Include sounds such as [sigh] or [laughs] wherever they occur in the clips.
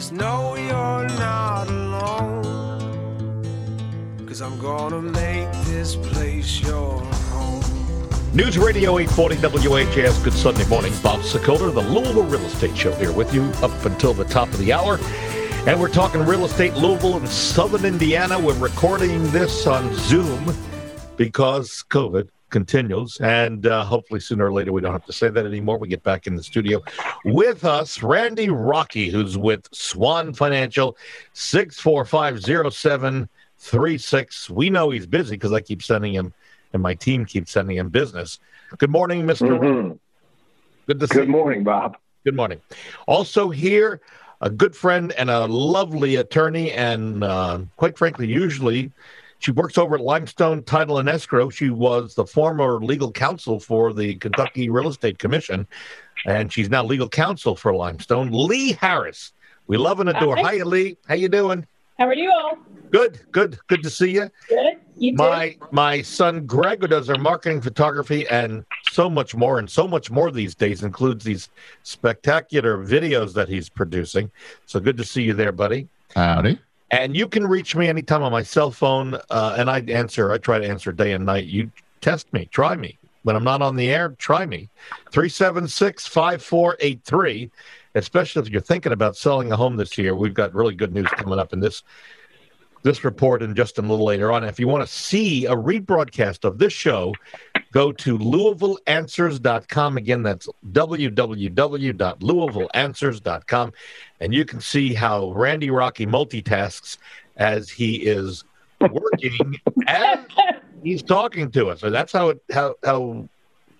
Just know you're not alone. Cause I'm gonna make this place your. News Radio 840 WHAS. Good Sunday morning. Bob Sokoler, the Louisville Real Estate Show here with you up until the top of the hour. And we're talking real estate, Louisville and Southern Indiana. We're recording this on Zoom because COVID continues. And uh, hopefully, sooner or later, we don't have to say that anymore. We get back in the studio with us, Randy Rocky, who's with Swan Financial, 6450736. We know he's busy because I keep sending him, and my team keeps sending him business. Good morning, mister Mhm. Good to see Good you. morning, Bob. Good morning. Also here, a good friend and a lovely attorney, and uh, quite frankly, usually she works over at Limestone Title and Escrow. She was the former legal counsel for the Kentucky Real Estate Commission, and she's now legal counsel for Limestone. Lee Harris. We love and adore. Hi. Hi, Lee. How you doing? How are you all? Good, good, good to see you. Good. You too. My my son Greg, who does our marketing, photography, and so much more, and so much more these days, includes these spectacular videos that he's producing. So good to see you there, buddy. Howdy. And you can reach me anytime on my cell phone, uh, and I answer. I try to answer day and night. You test me, try me. When I'm not on the air, try me. 376 5483. Especially if you're thinking about selling a home this year, we've got really good news coming up in this this report and just a little later on. If you want to see a rebroadcast of this show, go to LouisvilleAnswers.com. Again, that's www.louisvilleanswers.com. And you can see how Randy Rocky multitasks as he is working [laughs] and he's talking to us. So that's how it, how, how,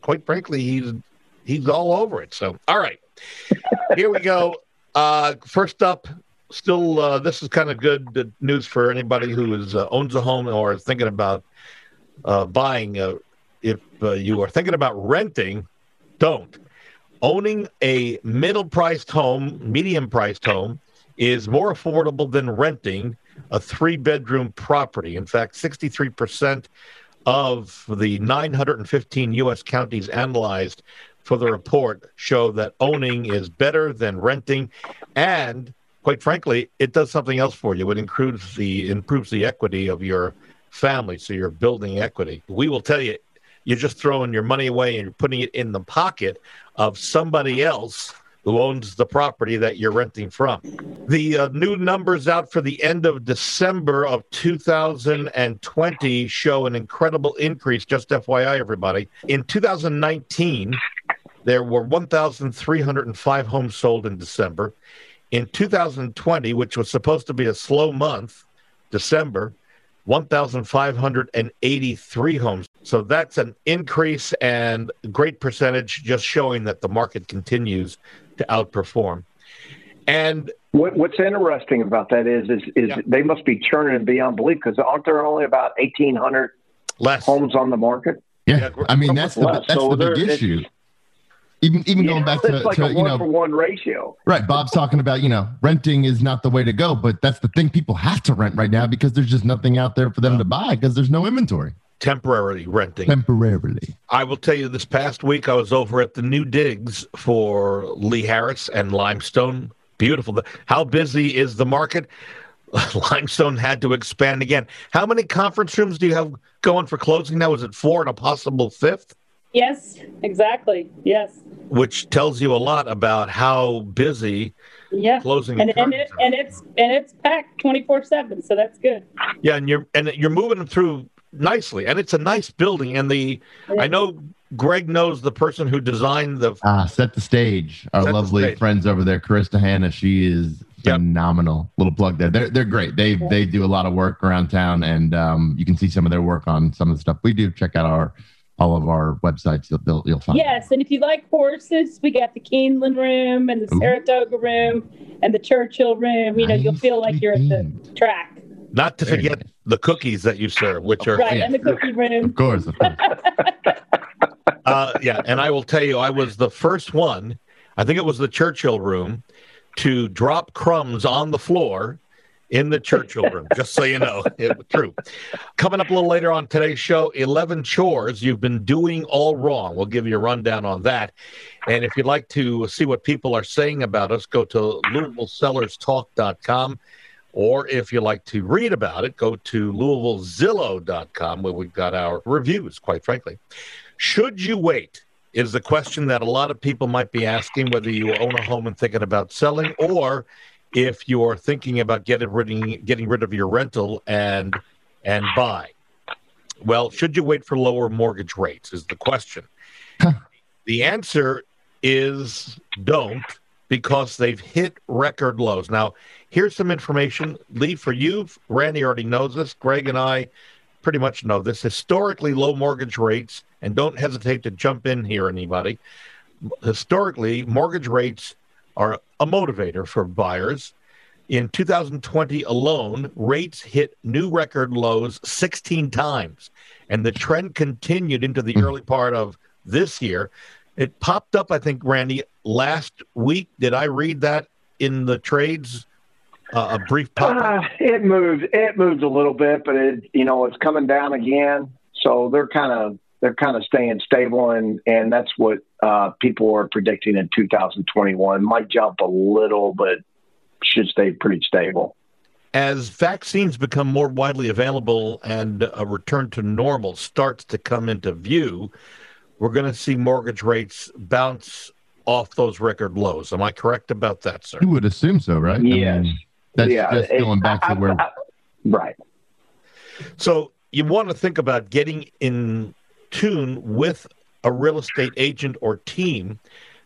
quite frankly, he's, he's all over it. So, all right, here we go. Uh, first up, still uh, this is kind of good news for anybody who is uh, owns a home or is thinking about uh, buying if uh, you are thinking about renting don't owning a middle priced home medium priced home is more affordable than renting a three bedroom property in fact 63% of the 915 us counties analyzed for the report show that owning is better than renting and quite frankly, it does something else for you. It the improves the equity of your family, so you're building equity. We will tell you, you're just throwing your money away and you're putting it in the pocket of somebody else who owns the property that you're renting from. The uh, new numbers out for the end of December of 2020 show an incredible increase. Just FYI, everybody. In 2019, there were 1,305 homes sold in December. In 2020, which was supposed to be a slow month, December, 1,583 homes. So that's an increase and great percentage, just showing that the market continues to outperform. And What, what's interesting about that is, is, is Yeah. they must be churning beyond belief because aren't there only about eighteen hundred less, homes on the market? Yeah, Yeah, I mean that's the less. that's So the there- big it's- issue. Even even going back to, like to a you know for one ratio. right, Bob's talking about you know renting is not the way to go, but that's the thing people have to rent right now because there's just nothing out there for them to buy because there's no inventory temporarily renting. temporarily. I will tell you this past week I was over at the new digs for Lee Harris and Limestone. Beautiful. How busy is the market? [laughs] Limestone had to expand again. How many conference rooms do you have going for closing now? Is it four and a possible fifth? Yes, exactly. Yes. Which tells you a lot about how busy Yeah. closing And and, it, attorneys are. and it's and it's packed twenty four seven, so that's good. Yeah, and you're and you're moving them through nicely, and it's a nice building. And the I know Greg knows the person who designed the Ah, set the stage. Our lovely stage. friends over there, Carissa Hanna. She is Yep. phenomenal. Little plug there. They're they're great. They they do a lot of work around town, and um, you can see some of their work on some of the stuff we do. Check out our all of our websites. You'll you'll, you'll find. Yes, and if you like horses, we got the Keeneland room and the Ooh. Saratoga room and the Churchill room. You know, you'll feel like you're at the track. Not to Very forget the cookies that you serve, which are Right, yeah. and the cookie room. Of course, of course. [laughs] uh, yeah. And I will tell you, I was the first one. I think it was the Churchill room to drop crumbs on the floor in the Churchill room, just so you know. [laughs] It, true. Coming up a little later on today's show 11 chores you've been doing all wrong. We'll give you a rundown on that. And if you'd like to see what people are saying about us, go to LouisvilleSellersTalk.com. Or if you like to read about it, go to LouisvilleZillow.com where we've got our reviews, quite frankly. Should you wait? Is the question that a lot of people might be asking whether you own a home and thinking about selling, or if you're thinking about getting rid, getting rid of your rental and and buy. Well, should you wait for lower mortgage rates? Is the question. the answer is don't because they've hit record lows. Now, here's some information. Lee, for you, Randy already knows this. Greg and I pretty much know this. Historically low mortgage rates, and don't hesitate to jump in here, anybody. Historically, mortgage rates are a motivator for buyers. In 2020 alone, rates hit new record lows 16 times, and the trend continued into the hmm. early part of this year. It popped up, I think, Randy, last week. Did I read that in the trades? Uh, a brief pop. Uh, it moves. It moves a little bit, but it you know it's coming down again. So they're kind of they're kind of staying stable, and and that's what uh, people are predicting in 2021. Might jump a little, but should stay pretty stable. As vaccines become more widely available and a return to normal starts to come into view, we're going to see mortgage rates bounce off those record lows. Am I correct about that, sir? You would assume so, right? Yes. I mean, that's yeah, just going it- back to I- where I- right. So you want to think about getting in tune with a real estate agent or team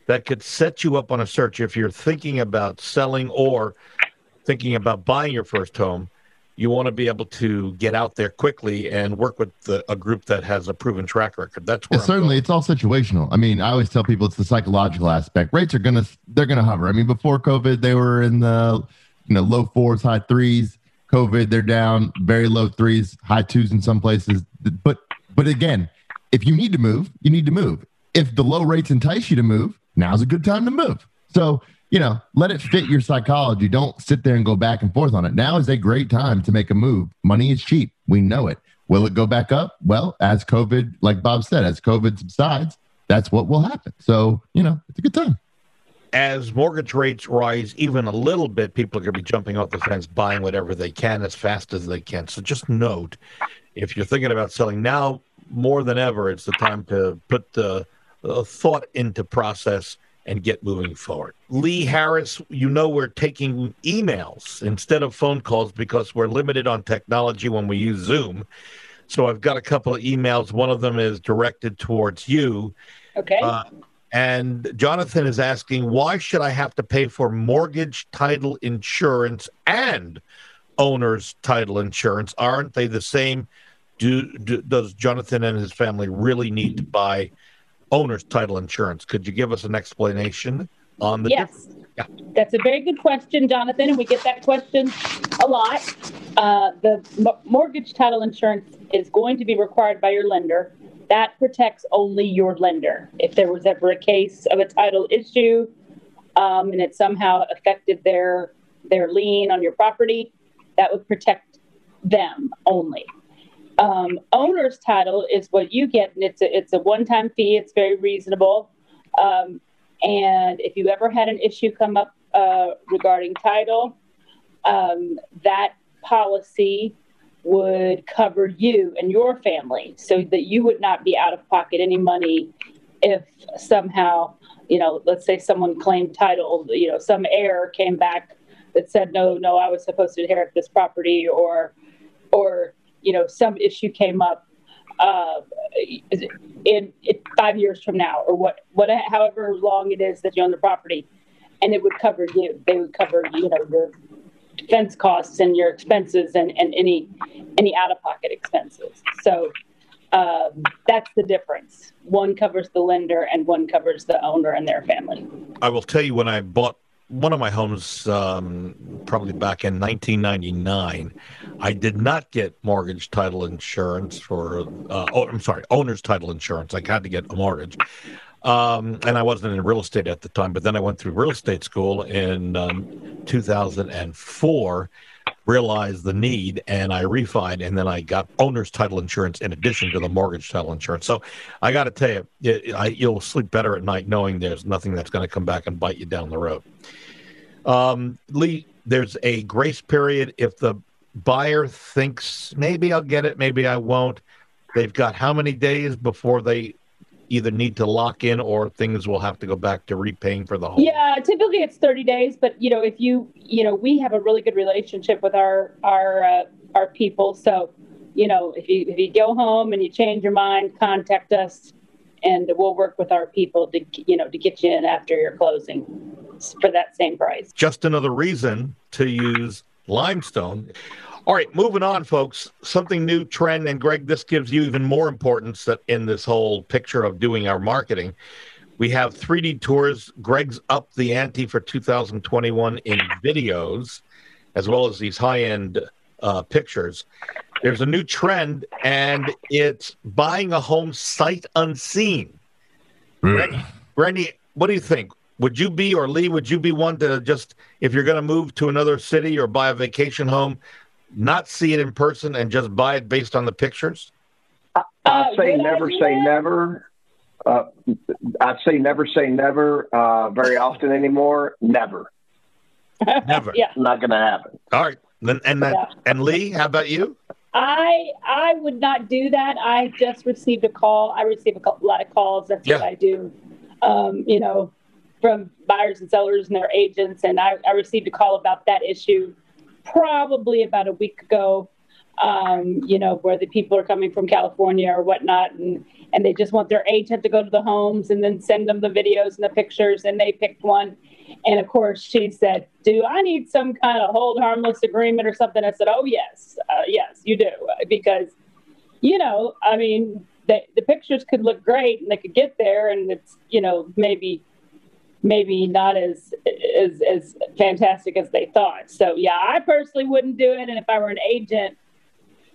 that could set you up on a search if you're thinking about selling or thinking about buying your first home. You want to be able to get out there quickly and work with the, a group that has a proven track record. That's where I'm certainly going. it's all situational. I mean, I always tell people it's the psychological aspect. Rates are gonna they're gonna hover. I mean, before COVID, they were in the you know low fours, high threes. COVID, they're down very low threes, high twos in some places. But but again, if you need to move, you need to move. If the low rates entice you to move, now's a good time to move. So you know, let it fit your psychology. Don't sit there and go back and forth on it. Now is a great time to make a move. Money is cheap. We know it. Will it go back up? Well, as COVID, like Bob said, as COVID subsides, that's what will happen. So, you know, it's a good time. as mortgage rates rise even a little bit, people are going to be jumping off the fence, buying whatever they can as fast as they can. So just note, if you're thinking about selling now more than ever, it's the time to put the thought into process and get moving forward. Lee Harris, you know we're taking emails instead of phone calls because we're limited on technology when we use Zoom. So I've got a couple of emails. One of them is directed towards you. Okay. Uh, and Jonathan is asking, why should I have to pay for mortgage title insurance and owner's title insurance? Aren't they the same? Do, do does Jonathan and his family really need to buy owner's title insurance? Could you give us an explanation on the yes. Yeah. That's a very good question, Jonathan, and we get that question a lot. Uh, the m- mortgage title insurance is going to be required by your lender. That protects only your lender. If there was ever a case of a title issue um, and it somehow affected their their lien on your property, that would protect them only. Um, owner's title is what you get, and it's a, it's a one time fee. It's very reasonable. Um, and if you ever had an issue come up uh, regarding title, um, that policy would cover you and your family so that you would not be out of pocket any money if somehow, you know, let's say someone claimed title, you know, some heir came back that said, no, no, I was supposed to inherit this property or, or, you know, some issue came up uh, in, in five years from now or what, what, however long it is that you own the property and it would cover you. They would cover, you know, your defense costs and your expenses and, and any, any out of pocket expenses. So, um, that's the difference. One covers the lender and one covers the owner and their family. I will tell you when I bought one of my homes, um, probably back in 1999, I did not get mortgage title insurance for. Uh, oh, I'm sorry, owner's title insurance. I had to get a mortgage, um, and I wasn't in real estate at the time. But then I went through real estate school in um, 2004. Realized the need and I refined and then I got owner's title insurance in addition to the mortgage title insurance. So I got to tell you, it, I, you'll sleep better at night knowing there's nothing that's going to come back and bite you down the road. Um, Lee, there's a grace period if the buyer thinks maybe I'll get it, maybe I won't. They've got how many days before they either need to lock in or things will have to go back to repaying for the home? Yeah, typically it's 30 days, but you know, if you, you know, we have a really good relationship with our our uh, our people, so you know, if you if you go home and you change your mind, contact us and we'll work with our people to you know to get you in after your closing for that same price. Just another reason to use limestone. All right, moving on, folks. Something new trend, and Greg, this gives you even more importance that in this whole picture of doing our marketing. We have 3D tours. Greg's up the ante for 2021 in videos, as well as these high-end uh, pictures. There's a new trend, and it's buying a home sight unseen. Randy, Randy, what do you think? Would you be, or Lee, would you be one to just, if you're going to move to another city or buy a vacation home, not see it in person and just buy it based on the pictures? I, I say never say never. Uh, I'd say never say never uh, very often anymore. Never. Never. [laughs] yeah. Not going to happen. All right. And and, that, yeah. and Lee, how about you? I I would not do that. I just received a call. I receive a lot of calls. That's yeah. what I do. Um, you know, from buyers and sellers and their agents, and I, I received a call about that issue probably about a week ago. Um, you know, where the people are coming from California or whatnot, and and they just want their agent to go to the homes and then send them the videos and the pictures, and they picked one. And of course, she said, "Do I need some kind of hold harmless agreement or something?" I said, "Oh yes, uh, yes, you do, because you know, I mean, the, the pictures could look great and they could get there, and it's you know maybe." maybe not as as as fantastic as they thought. So yeah, I personally wouldn't do it. And if I were an agent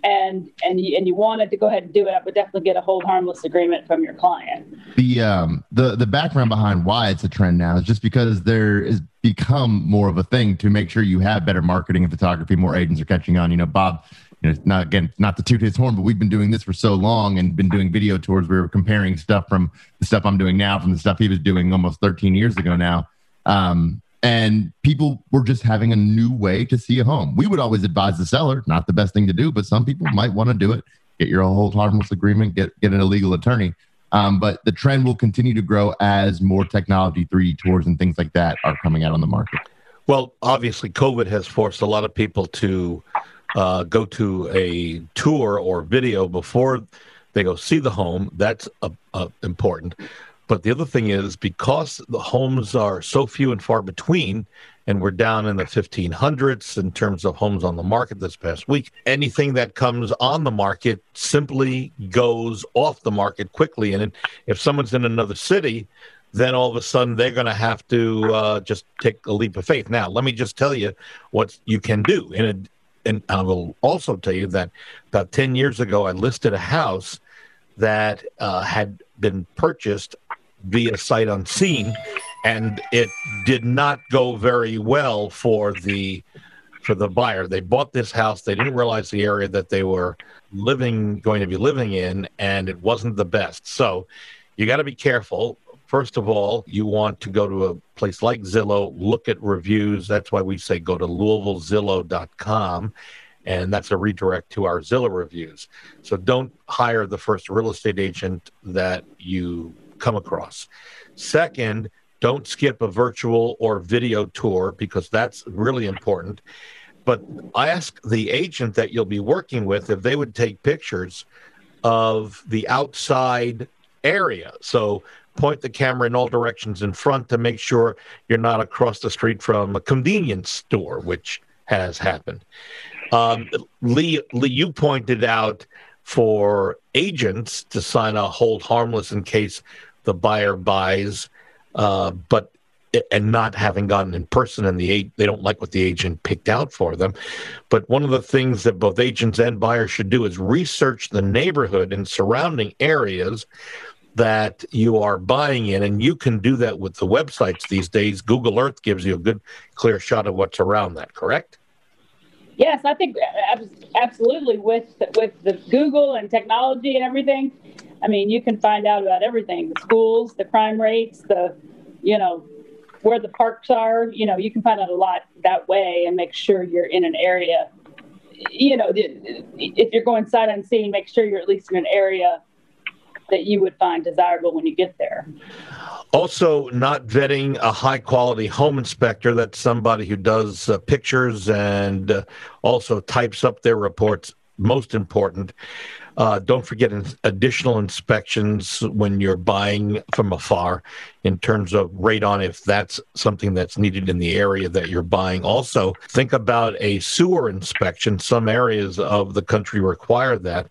and and you, and you wanted to go ahead and do it, I would definitely get a hold harmless agreement from your client. The um the the background behind why it's a trend now is just because there is become more of a thing to make sure you have better marketing and photography. More agents are catching on. You know, Bob you know, not again, not to toot his horn, but we've been doing this for so long and been doing video tours. We were comparing stuff from the stuff I'm doing now from the stuff he was doing almost 13 years ago now. Um, and people were just having a new way to see a home. We would always advise the seller, not the best thing to do, but some people might want to do it. Get your hold harmless agreement, get get an illegal attorney. Um, but the trend will continue to grow as more technology, 3D tours, and things like that are coming out on the market. Well, obviously, COVID has forced a lot of people to uh, go to a tour or video before they go see the home. That's uh, uh, important. But the other thing is because the homes are so few and far between, and we're down in the 1500s in terms of homes on the market this past week, anything that comes on the market simply goes off the market quickly. And if someone's in another city, then all of a sudden they're going to have to uh, just take a leap of faith. Now, let me just tell you what you can do. In a, and I will also tell you that about 10 years ago, I listed a house that uh, had been purchased via sight unseen, and it did not go very well for the for the buyer. They bought this house. They didn't realize the area that they were living going to be living in, and it wasn't the best. So you got to be careful. First of all, you want to go to a place like Zillow, look at reviews. That's why we say go to LouisvilleZillow.com, and that's a redirect to our Zillow reviews. So don't hire the first real estate agent that you come across. Second, don't skip a virtual or video tour because that's really important. But ask the agent that you'll be working with if they would take pictures of the outside area. So point the camera in all directions in front to make sure you're not across the street from a convenience store, which has happened. Um, Lee, Lee, you pointed out for agents to sign a hold harmless in case the buyer buys, uh, but and not having gotten in person and the they don't like what the agent picked out for them. But one of the things that both agents and buyers should do is research the neighborhood and surrounding areas that you are buying in, and you can do that with the websites these days. Google Earth gives you a good, clear shot of what's around that. Correct? Yes, I think absolutely with with the Google and technology and everything. I mean, you can find out about everything: the schools, the crime rates, the you know where the parks are. You know, you can find out a lot that way and make sure you're in an area. You know, if you're going sight unseen, make sure you're at least in an area that you would find desirable when you get there. Also, not vetting a high quality home inspector. That's somebody who does uh, pictures and uh, also types up their reports. Most important. Uh, don't forget additional inspections when you're buying from afar in terms of radon if that's something that's needed in the area that you're buying. Also, think about a sewer inspection. Some areas of the country require that.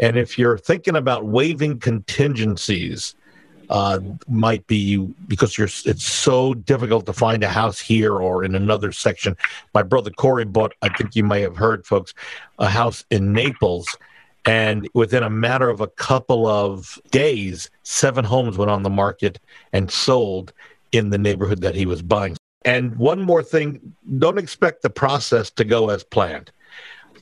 And if you're thinking about waiving contingencies, uh, might be because it's so difficult to find a house here or in another section. My brother Corey bought, I think you may have heard, folks, a house in Naples and within a matter of a couple of days, seven homes went on the market and sold in the neighborhood that he was buying. And one more thing don't expect the process to go as planned.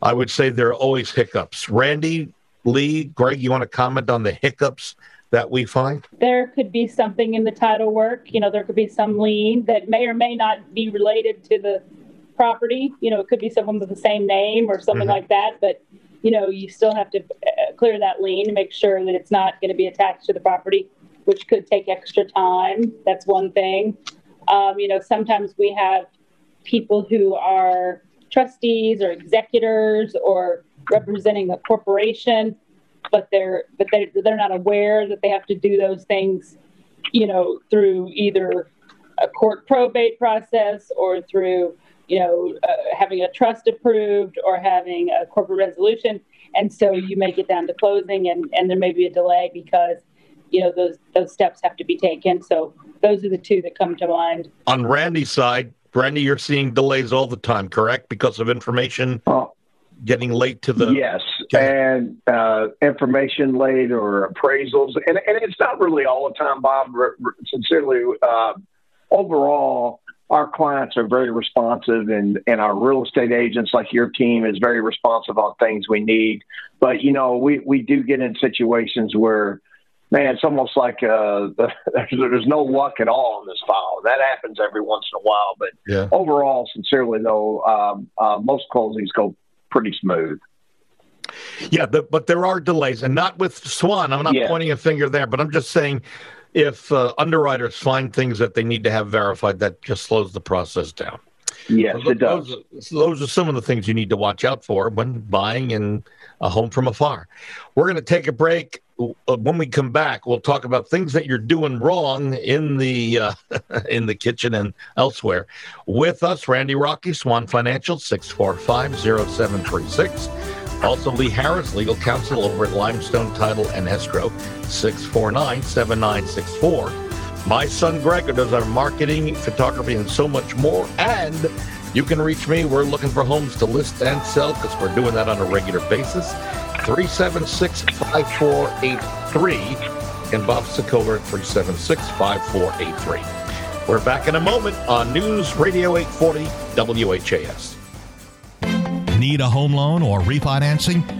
I would say there are always hiccups. Randy, Lee, Greg, you want to comment on the hiccups that we find? There could be something in the title work. You know, there could be some lien that may or may not be related to the property. You know, it could be someone with the same name or something mm-hmm. like that. But you know, you still have to uh, clear that lien and make sure that it's not going to be attached to the property, which could take extra time. That's one thing. Um, you know, sometimes we have people who are trustees or executors or representing a corporation, but they're but they they're not aware that they have to do those things, you know, through either a court probate process or through you know, uh, having a trust approved or having a corporate resolution. And so you may get down to closing and, and there may be a delay because, you know, those, those steps have to be taken. So those are the two that come to mind. On Randy's side, Randy, you're seeing delays all the time, correct? Because of information getting late to the. Yes. And uh, information late or appraisals. And, and it's not really all the time, Bob. Sincerely, uh, overall, our clients are very responsive and, and our real estate agents like your team is very responsive on things we need. But, you know, we, we do get in situations where, man, it's almost like uh, [laughs] there's no luck at all in this file. That happens every once in a while. But yeah. overall, sincerely, though, um, uh, most closings go pretty smooth. Yeah, the, but there are delays, and not with Swan. I'm not yeah. pointing a finger there, but I'm just saying if uh, underwriters find things that they need to have verified, that just slows the process down. Yes, so those, it does. Those, those are some of the things you need to watch out for when buying in a home from afar. We're going to take a break. Uh, when we come back, we'll talk about things that you're doing wrong in the uh, [laughs] in the kitchen and elsewhere. With us, Randy Rocky, Swan Financial, 645 0736. Also, Lee Harris, legal counsel over at Limestone Title and Escrow, 649 7964. My son Gregor does our marketing, photography, and so much more. And you can reach me. We're looking for homes to list and sell because we're doing that on a regular basis. 376 5483 and Bob Sokoler at 376 5483. We're back in a moment on News Radio 840 WHAS. Need a home loan or refinancing?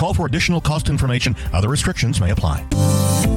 Call for additional cost information. Other restrictions may apply.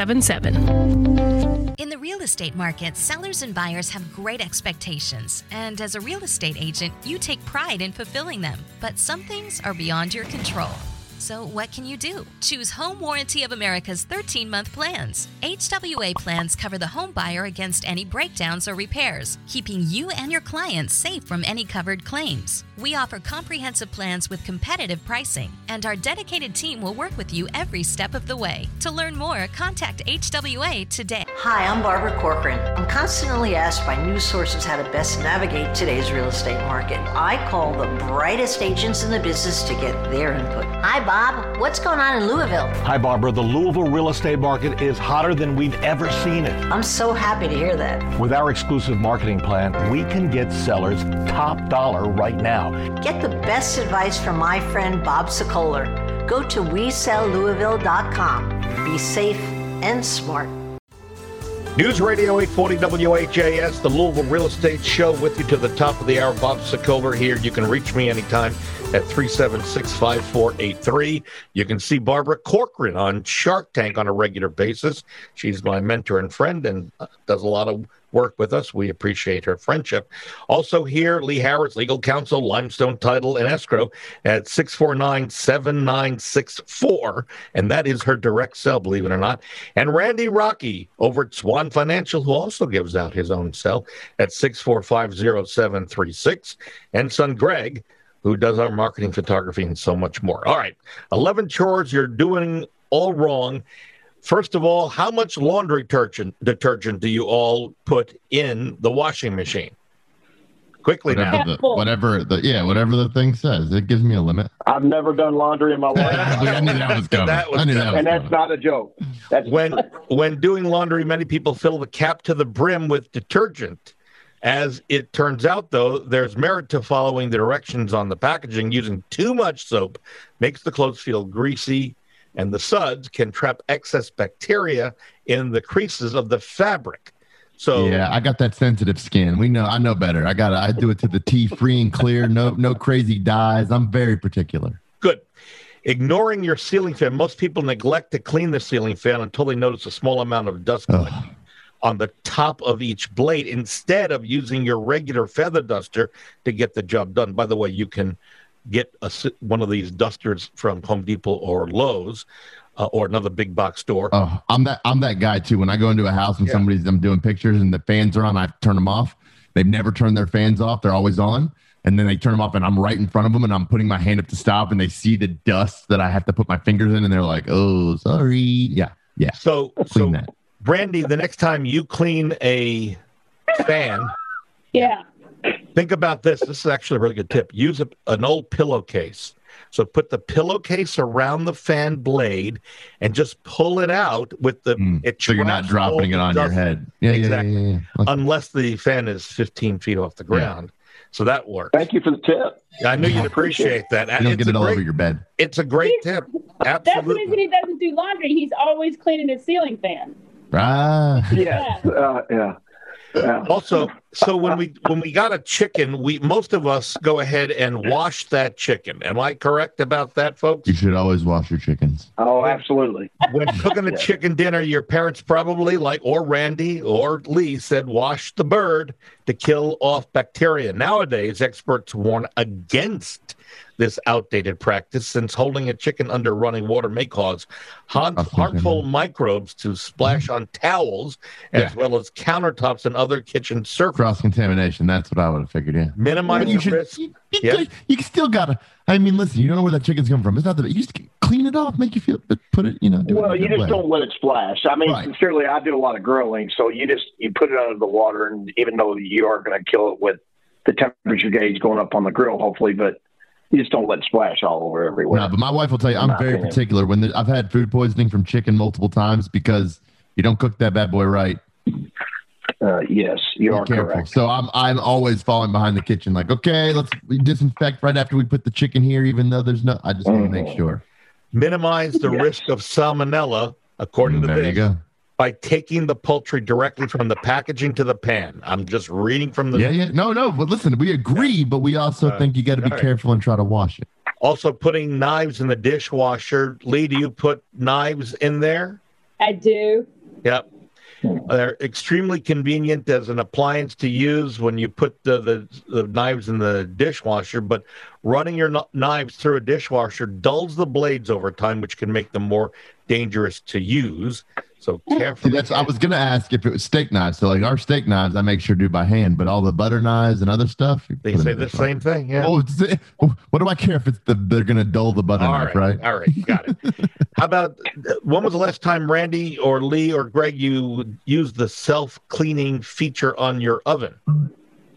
2277. In the real estate market, sellers and buyers have great expectations, and as a real estate agent, you take pride in fulfilling them. But some things are beyond your control. So, what can you do? Choose Home Warranty of America's 13 month plans. HWA plans cover the home buyer against any breakdowns or repairs, keeping you and your clients safe from any covered claims. We offer comprehensive plans with competitive pricing, and our dedicated team will work with you every step of the way. To learn more, contact HWA today. Hi, I'm Barbara Corcoran. I'm constantly asked by news sources how to best navigate today's real estate market. I call the brightest agents in the business to get their input. Hi, Bob. What's going on in Louisville? Hi, Barbara. The Louisville real estate market is hotter than we've ever seen it. I'm so happy to hear that. With our exclusive marketing plan, we can get sellers top dollar right now. Get the best advice from my friend Bob Sokoler. Go to WeSellLouisville.com. Be safe and smart. News Radio 840 WHAS, the Louisville Real Estate Show, with you to the top of the hour. Bob Sokoler here. You can reach me anytime at 376 5483. You can see Barbara Corcoran on Shark Tank on a regular basis. She's my mentor and friend and uh, does a lot of work with us. We appreciate her friendship. Also, here, Lee Harris, legal counsel, Limestone Title and Escrow at 649 7964. And that is her direct cell, believe it or not. And Randy Rocky over at Swan Financial, who also gives out his own cell at 645 0736. And son Greg who does our marketing, photography, and so much more. All right, 11 chores you're doing all wrong. First of all, how much laundry detergent, detergent do you all put in the washing machine? Quickly whatever now. The, whatever the yeah, whatever the thing says, it gives me a limit. I've never done laundry in my life. [laughs] I knew that was coming. That was I knew that was and that's not a joke. That's when when doing laundry, many people fill the cap to the brim with detergent. As it turns out, though, there's merit to following the directions on the packaging. Using too much soap makes the clothes feel greasy, and the suds can trap excess bacteria in the creases of the fabric. So Yeah, I got that sensitive skin. We know. I know better. I got. I do it to the T, free and clear. No, no crazy dyes. I'm very particular. Good. Ignoring your ceiling fan. Most people neglect to clean the ceiling fan until they notice a small amount of dust Ugh. on the top of each blade instead of using your regular feather duster to get the job done. By the way, you can get a, one of these dusters from Home Depot or Lowe's uh, or another big box store. Oh, I'm that. I'm that guy too. When I go into a house and Yeah. somebody's I'm doing pictures and the fans are on, I turn them off. They've never turned their fans off. They're always on. And then they turn them off, and I'm right in front of them, and I'm putting my hand up to stop, and they see the dust that I have to put my fingers in, and they're like, "Oh, sorry." Yeah, yeah. So, Clean so that. Brandy, the next time you clean a fan, Yeah. Think about this. This is actually a really good tip. Use a, an old pillowcase. So put the pillowcase around the fan blade and just pull it out with the. Mm. It So you're not dropping it on your head. Yeah, Exactly. yeah, yeah, yeah. yeah. Okay. unless the fan is 15 feet off the ground. So that works. Thank you for the tip. I knew you'd appreciate that. you don't it's, get it all great, over your bed. it's a great tip. That's the reason he doesn't do laundry. He's always cleaning his ceiling fan. Ah, Yes. Uh, yeah. Yeah. Also, so when we when we got a chicken, we most of us go ahead and wash that chicken. Am I correct about that, folks? you should always wash your chickens. Oh, absolutely. when cooking a chicken dinner, your parents probably, like, or Randy or Lee said, wash the bird to kill off bacteria. Nowadays, experts warn against this outdated practice since holding a chicken under running water may cause harm- Oh, okay. harmful microbes to splash mm-hmm. on towels as Yeah. well as countertops and other kitchen surfaces. Cross contamination. That's what I would have figured. Yeah. Minimize you the should. risk. You, you, Yeah. you still gotta. I mean, listen. You don't know where that chicken's coming from. It's not that. You just clean it off. Make you feel. But put it. You know. Do Well, it you just way. don't let it splash. I mean, Right. sincerely, I do a lot of grilling, so you just you put it under the water, and even though you are going to kill it with the temperature gauge going up on the grill, hopefully, but you just don't let it splash all over everywhere. No, but my wife will tell you, I'm very opinion. particular. When the, I've had food poisoning from chicken multiple times because you don't cook that bad boy right. Uh, yes, you Be are careful. correct. So I'm I'm always falling behind the kitchen. Like, okay, let's disinfect right after we put the chicken here, even though there's no. I just want to make Mhm. sure. Minimize the Yes. risk of salmonella, according to there you go. By taking the poultry directly from the packaging to the pan. I'm just reading from the. Yeah, yeah. No, no. But listen, we agree, but we also Uh, think you got to be all right. careful and try to wash it. Also, putting knives in the dishwasher. Lee, do you put knives in there? I do. Yep. They're extremely convenient as an appliance to use when you put the, the, the knives in the dishwasher, but running your kn- knives through a dishwasher dulls the blades over time, which can make them more dangerous to use. So See, carefully. that's, I was gonna ask if it was steak knives. So like our steak knives, I make sure to do by hand, but all the butter knives and other stuff, They say the the dishwasher. same thing. Yeah. Oh, it's- what do I care if it's the they're gonna dull the butter All knife, right, right? All right. Got it. [laughs] How about when was the last time Randy or Lee or Greg you used the self cleaning feature on your oven?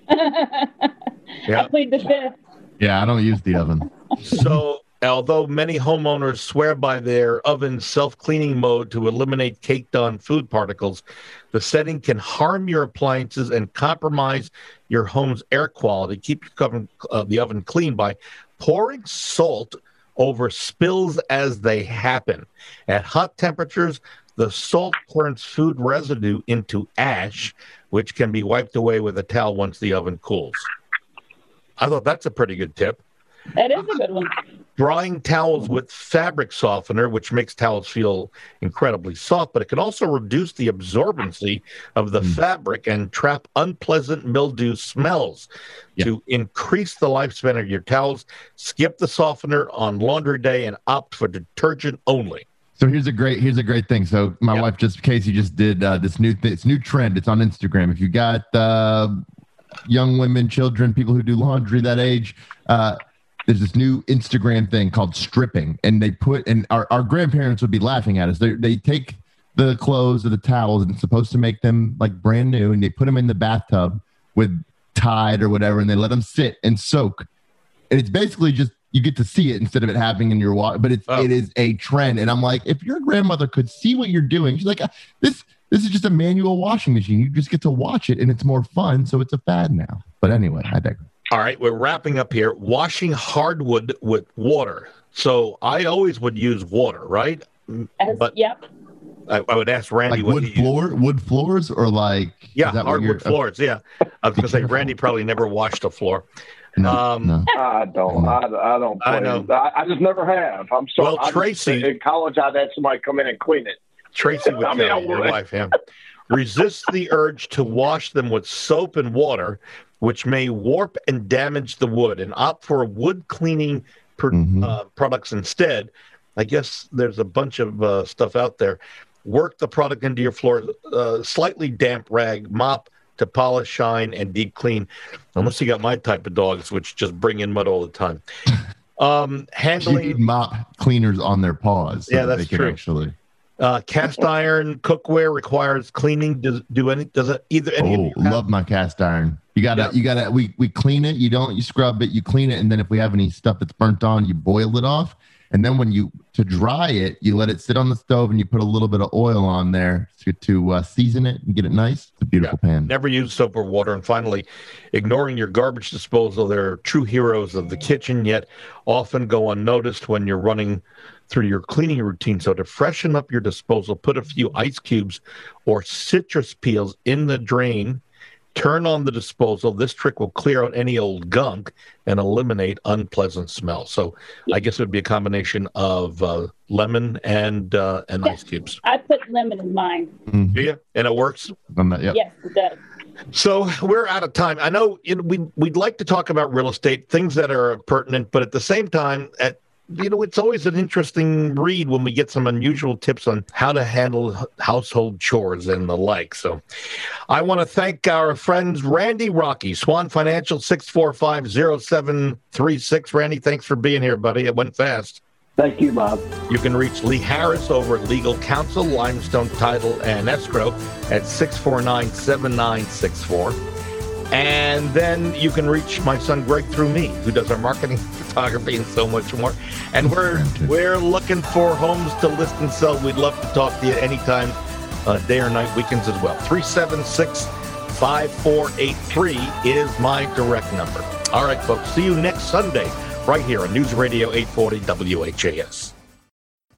[laughs] I plead the fifth. Yeah, I don't use the oven. So, although many homeowners swear by their oven self cleaning mode to eliminate caked on food particles, the setting can harm your appliances and compromise your home's air quality. Keep your oven, uh, the oven clean by pouring salt over spills as they happen. At hot temperatures, the salt turns food residue into ash, which can be wiped away with a towel once the oven cools. I thought that's a pretty good tip That is a good one. Drying towels with fabric softener, which makes towels feel incredibly soft, but it can also reduce the absorbency of the fabric and trap unpleasant mildew smells. To increase the lifespan of your towels, skip the softener on laundry day and opt for detergent only. So here's a great here's a great thing. So my wife just Casey just did uh, this new this new trend. It's on Instagram. If you got uh, young women, children, people who do laundry that age, uh, there's this new Instagram thing called stripping, and they put and our, our grandparents would be laughing at us. They they take the clothes or the towels and it's supposed to make them like brand new, and they put them in the bathtub with Tide or whatever, and they let them sit and soak. And it's basically just you get to see it instead of it happening in your water. But it's it is a trend, and I'm like, if your grandmother could see what you're doing, she's like, "Uh, this this is just a manual washing machine. You just get to watch it, and it's more fun. So it's a fad now. But anyway, I digress. All right, we're wrapping up here. Washing hardwood with water. So I always would use water, right? As, But yep. I, I would ask Randy Like what wood he used. floor, wood floors, or like Yeah, is that hardwood you're- floors. Yeah, I was going to say Randy probably never washed a floor. No, um, no. I don't. I, I don't. I know. I, I just never have. I'm sorry. Well, I just- Tracy- in college, I'd had somebody come in and clean it. Tracy [laughs] would I mean, tell I your would. wife, yeah. Resist the urge to wash them with soap and water, which may warp and damage the wood, and opt for wood cleaning per, Mhm. uh, products instead. I guess there's a bunch of uh, stuff out there. Work the product into your floor, uh, slightly damp rag, mop to polish, shine, and deep clean. Unless you got my type of dogs, which just bring in mud all the time. [laughs] Um, handling mop cleaners on their paws. so Yeah, that's they can true. Actually, Uh, cast iron cookware requires cleaning. Does do any? Does it either any? oh, love my cast iron. You gotta, Yeah. you gotta. We we clean it. You don't. You scrub it. You clean it, and then if we have any stuff that's burnt on, you boil it off. And then when you to dry it, you let it sit on the stove, and you put a little bit of oil on there to to uh, season it and get it nice. It's a beautiful pan. Never use soap or water. And finally, ignoring your garbage disposal. They're true heroes of the kitchen, yet often go unnoticed when you're running through your cleaning routine. So to freshen up your disposal, put a few ice cubes or citrus peels in the drain. Turn on the disposal. This trick will clear out any old gunk and eliminate unpleasant smell. So I guess it would be a combination of uh, lemon and uh, and ice cubes. I put lemon in mine. Mhm. Do you? And it works. On that, yep. Yes, it does. So we're out of time. I know know, we we'd like to talk about real estate, things that are pertinent, but at the same time, at you know, it's always an interesting read when we get some unusual tips on how to handle household chores and the like. So I want to thank our friends Randy Rocky, Swan Financial, 6450736. Randy, thanks for being here, buddy. It went fast. Thank you, Bob. You can reach Lee Harris over at Legal Counsel, Limestone Title and Escrow at 649 7964. And then you can reach my son Greg through me, who does our marketing, [laughs] photography, and so much more. And we're we're looking for homes to list and sell. We'd love to talk to you anytime, uh, day or night, weekends as well. 376 5483 is my direct number. All right, folks. See you next Sunday right here on News Radio 840 WHAS.